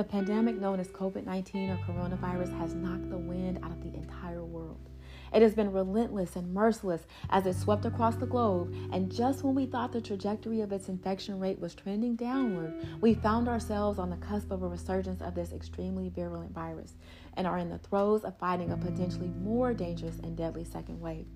The pandemic known as COVID 19 or coronavirus has knocked the wind out of the entire world. It has been relentless and merciless as it swept across the globe, and just when we thought the trajectory of its infection rate was trending downward, we found ourselves on the cusp of a resurgence of this extremely virulent virus and are in the throes of fighting a potentially more dangerous and deadly second wave.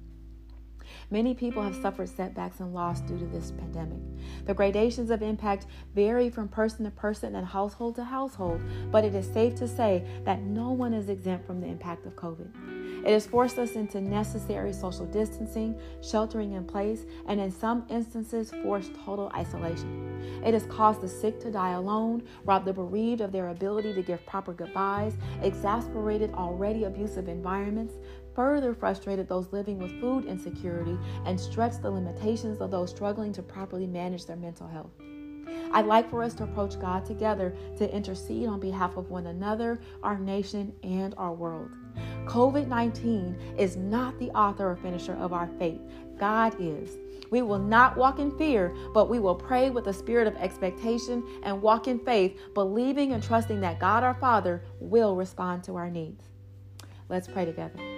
Many people have suffered setbacks and loss due to this pandemic. The gradations of impact vary from person to person and household to household, but it is safe to say that no one is exempt from the impact of COVID. It has forced us into necessary social distancing, sheltering in place, and in some instances, forced total isolation. It has caused the sick to die alone, robbed the bereaved of their ability to give proper goodbyes, exasperated already abusive environments, further frustrated those living with food insecurity, and stretched the limitations of those struggling to properly manage their mental health. I'd like for us to approach God together to intercede on behalf of one another, our nation, and our world. COVID 19 is not the author or finisher of our faith, God is. We will not walk in fear, but we will pray with a spirit of expectation and walk in faith, believing and trusting that God our Father will respond to our needs. Let's pray together.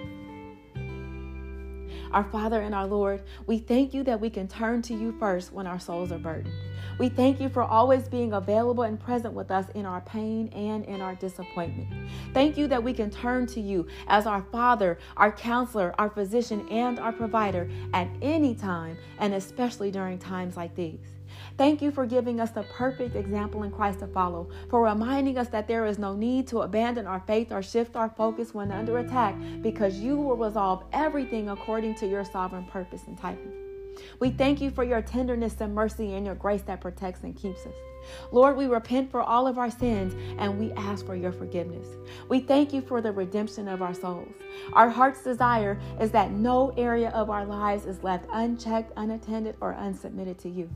Our Father and our Lord, we thank you that we can turn to you first when our souls are burdened. We thank you for always being available and present with us in our pain and in our disappointment. Thank you that we can turn to you as our Father, our counselor, our physician, and our provider at any time, and especially during times like these. Thank you for giving us the perfect example in Christ to follow, for reminding us that there is no need to abandon our faith or shift our focus when under attack, because you will resolve everything according to your sovereign purpose and timing. We thank you for your tenderness and mercy and your grace that protects and keeps us. Lord, we repent for all of our sins and we ask for your forgiveness. We thank you for the redemption of our souls. Our heart's desire is that no area of our lives is left unchecked, unattended, or unsubmitted to you.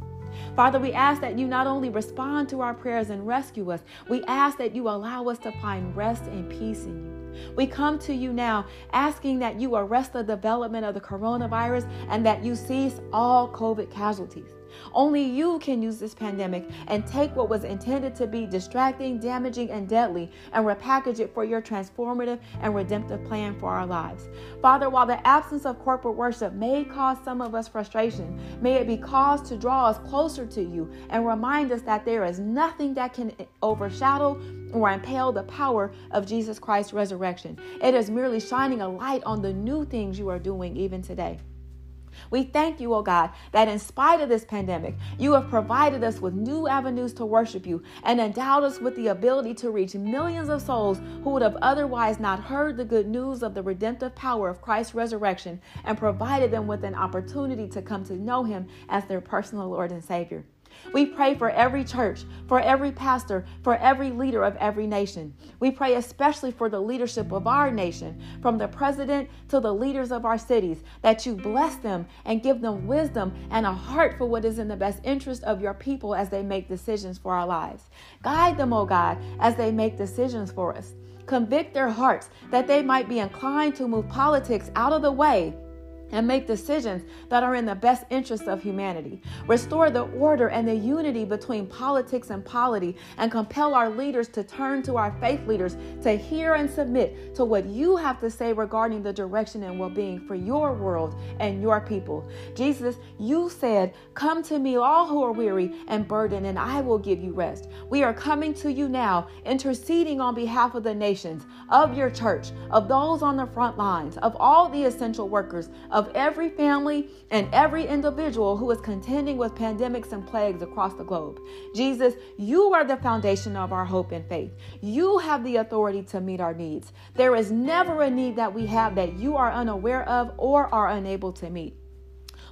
Father, we ask that you not only respond to our prayers and rescue us, we ask that you allow us to find rest and peace in you. We come to you now asking that you arrest the development of the coronavirus and that you cease all COVID casualties. Only you can use this pandemic and take what was intended to be distracting, damaging, and deadly and repackage it for your transformative and redemptive plan for our lives. Father, while the absence of corporate worship may cause some of us frustration, may it be cause to draw us closer to you and remind us that there is nothing that can overshadow or impale the power of Jesus Christ's resurrection. It is merely shining a light on the new things you are doing even today. We thank you, oh God, that in spite of this pandemic, you have provided us with new avenues to worship you and endowed us with the ability to reach millions of souls who would have otherwise not heard the good news of the redemptive power of Christ's resurrection and provided them with an opportunity to come to know him as their personal Lord and Savior. We pray for every church, for every pastor, for every leader of every nation. We pray especially for the leadership of our nation, from the president to the leaders of our cities, that you bless them and give them wisdom and a heart for what is in the best interest of your people as they make decisions for our lives. Guide them, O oh God, as they make decisions for us. Convict their hearts that they might be inclined to move politics out of the way and make decisions that are in the best interest of humanity. Restore the order and the unity between politics and polity, and compel our leaders to turn to our faith leaders to hear and submit to what you have to say regarding the direction and well being for your world and your people. Jesus, you said, Come to me, all who are weary and burdened, and I will give you rest. We are coming to you now, interceding on behalf of the nations, of your church, of those on the front lines, of all the essential workers, of of every family and every individual who is contending with pandemics and plagues across the globe. Jesus, you are the foundation of our hope and faith. You have the authority to meet our needs. There is never a need that we have that you are unaware of or are unable to meet.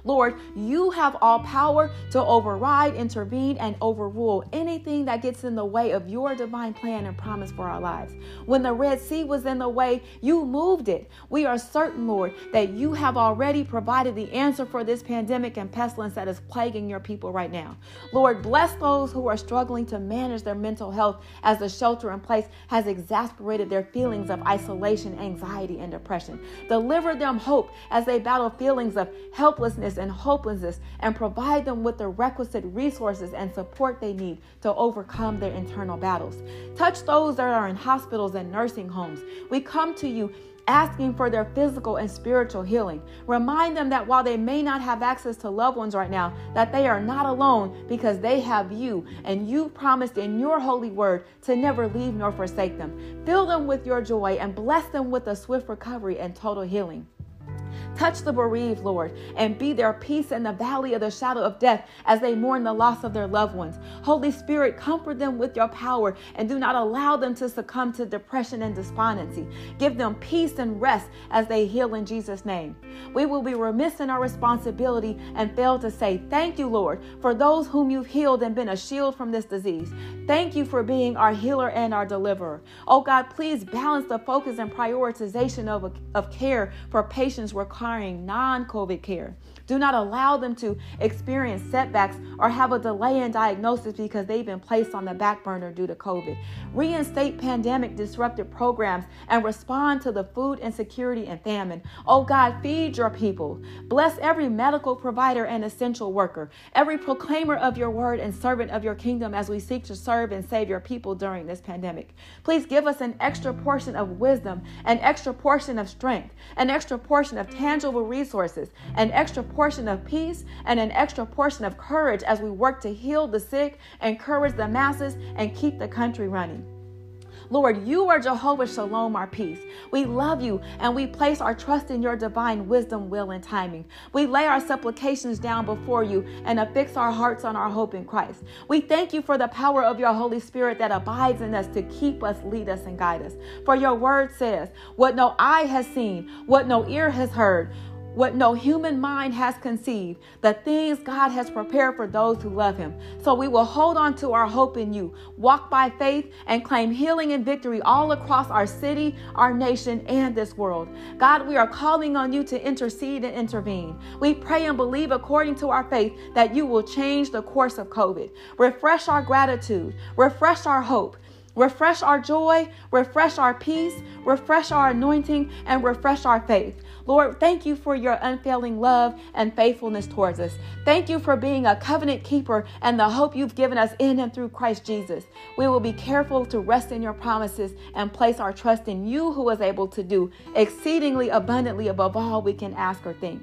Lord, you have all power to override, intervene, and overrule anything that gets in the way of your divine plan and promise for our lives. When the Red Sea was in the way, you moved it. We are certain, Lord, that you have already provided the answer for this pandemic and pestilence that is plaguing your people right now. Lord, bless those who are struggling to manage their mental health as the shelter in place has exasperated their feelings of isolation, anxiety, and depression. Deliver them hope as they battle feelings of helplessness and hopelessness and provide them with the requisite resources and support they need to overcome their internal battles. Touch those that are in hospitals and nursing homes. We come to you asking for their physical and spiritual healing. Remind them that while they may not have access to loved ones right now, that they are not alone because they have you and you promised in your holy word to never leave nor forsake them. Fill them with your joy and bless them with a swift recovery and total healing. Touch the bereaved, Lord, and be their peace in the valley of the shadow of death as they mourn the loss of their loved ones. Holy Spirit, comfort them with your power and do not allow them to succumb to depression and despondency. Give them peace and rest as they heal in Jesus' name. We will be remiss in our responsibility and fail to say, Thank you, Lord, for those whom you've healed and been a shield from this disease. Thank you for being our healer and our deliverer. Oh God, please balance the focus and prioritization of, of care for patients requiring non COVID care. Do not allow them to experience setbacks or have a delay in diagnosis because they've been placed on the back burner due to COVID. Reinstate pandemic disrupted programs and respond to the food insecurity and famine. Oh God, feed your people. Bless every medical provider and essential worker, every proclaimer of your word and servant of your kingdom as we seek to serve and save your people during this pandemic. Please give us an extra portion of wisdom, an extra portion of strength, an extra portion of tangible resources, an extra portion of peace and an extra portion of courage as we work to heal the sick, encourage the masses, and keep the country running. Lord, you are Jehovah Shalom, our peace. We love you and we place our trust in your divine wisdom, will, and timing. We lay our supplications down before you and affix our hearts on our hope in Christ. We thank you for the power of your Holy Spirit that abides in us to keep us, lead us, and guide us. For your word says, What no eye has seen, what no ear has heard, what no human mind has conceived, the things God has prepared for those who love Him. So we will hold on to our hope in you, walk by faith, and claim healing and victory all across our city, our nation, and this world. God, we are calling on you to intercede and intervene. We pray and believe according to our faith that you will change the course of COVID. Refresh our gratitude, refresh our hope. Refresh our joy, refresh our peace, refresh our anointing, and refresh our faith. Lord, thank you for your unfailing love and faithfulness towards us. Thank you for being a covenant keeper and the hope you've given us in and through Christ Jesus. We will be careful to rest in your promises and place our trust in you, who is able to do exceedingly abundantly above all we can ask or think.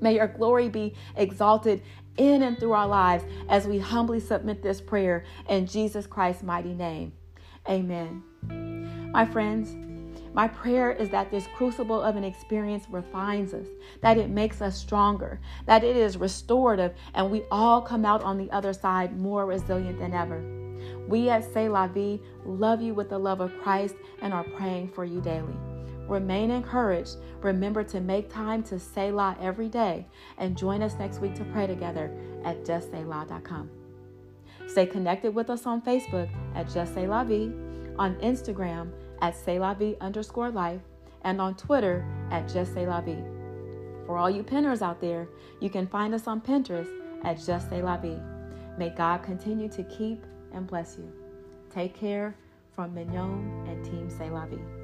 May your glory be exalted in and through our lives as we humbly submit this prayer in Jesus Christ's mighty name. Amen. My friends, my prayer is that this crucible of an experience refines us, that it makes us stronger, that it is restorative, and we all come out on the other side more resilient than ever. We at Say La Vie love you with the love of Christ and are praying for you daily. Remain encouraged. Remember to make time to Selah every day and join us next week to pray together at justselah.com. Stay connected with us on Facebook at Just Say La Vie, on Instagram at C'est La Vie underscore life, and on Twitter at Just Say La Vie. For all you pinners out there, you can find us on Pinterest at Just Say La Vie. May God continue to keep and bless you. Take care from Mignon and Team C'est La Vie.